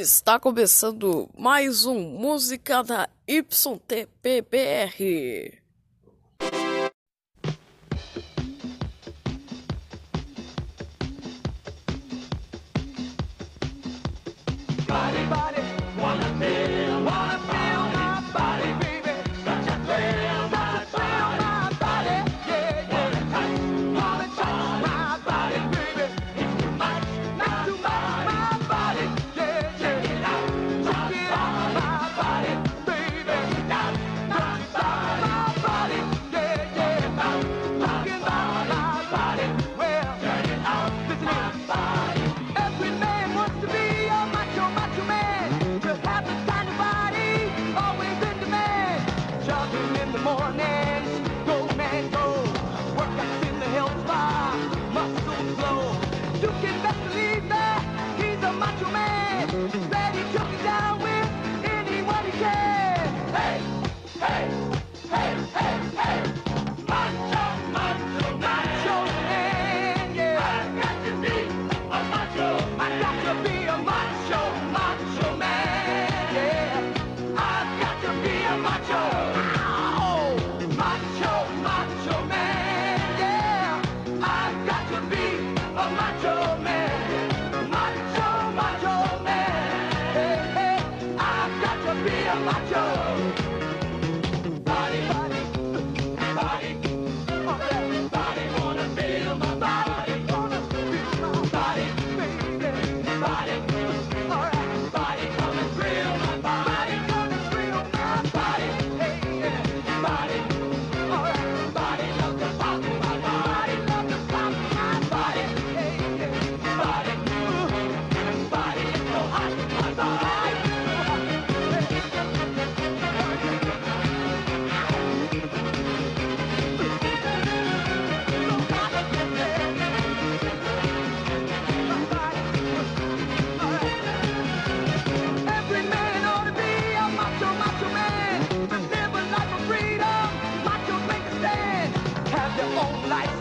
Está começando mais um Música da YTPBR. life.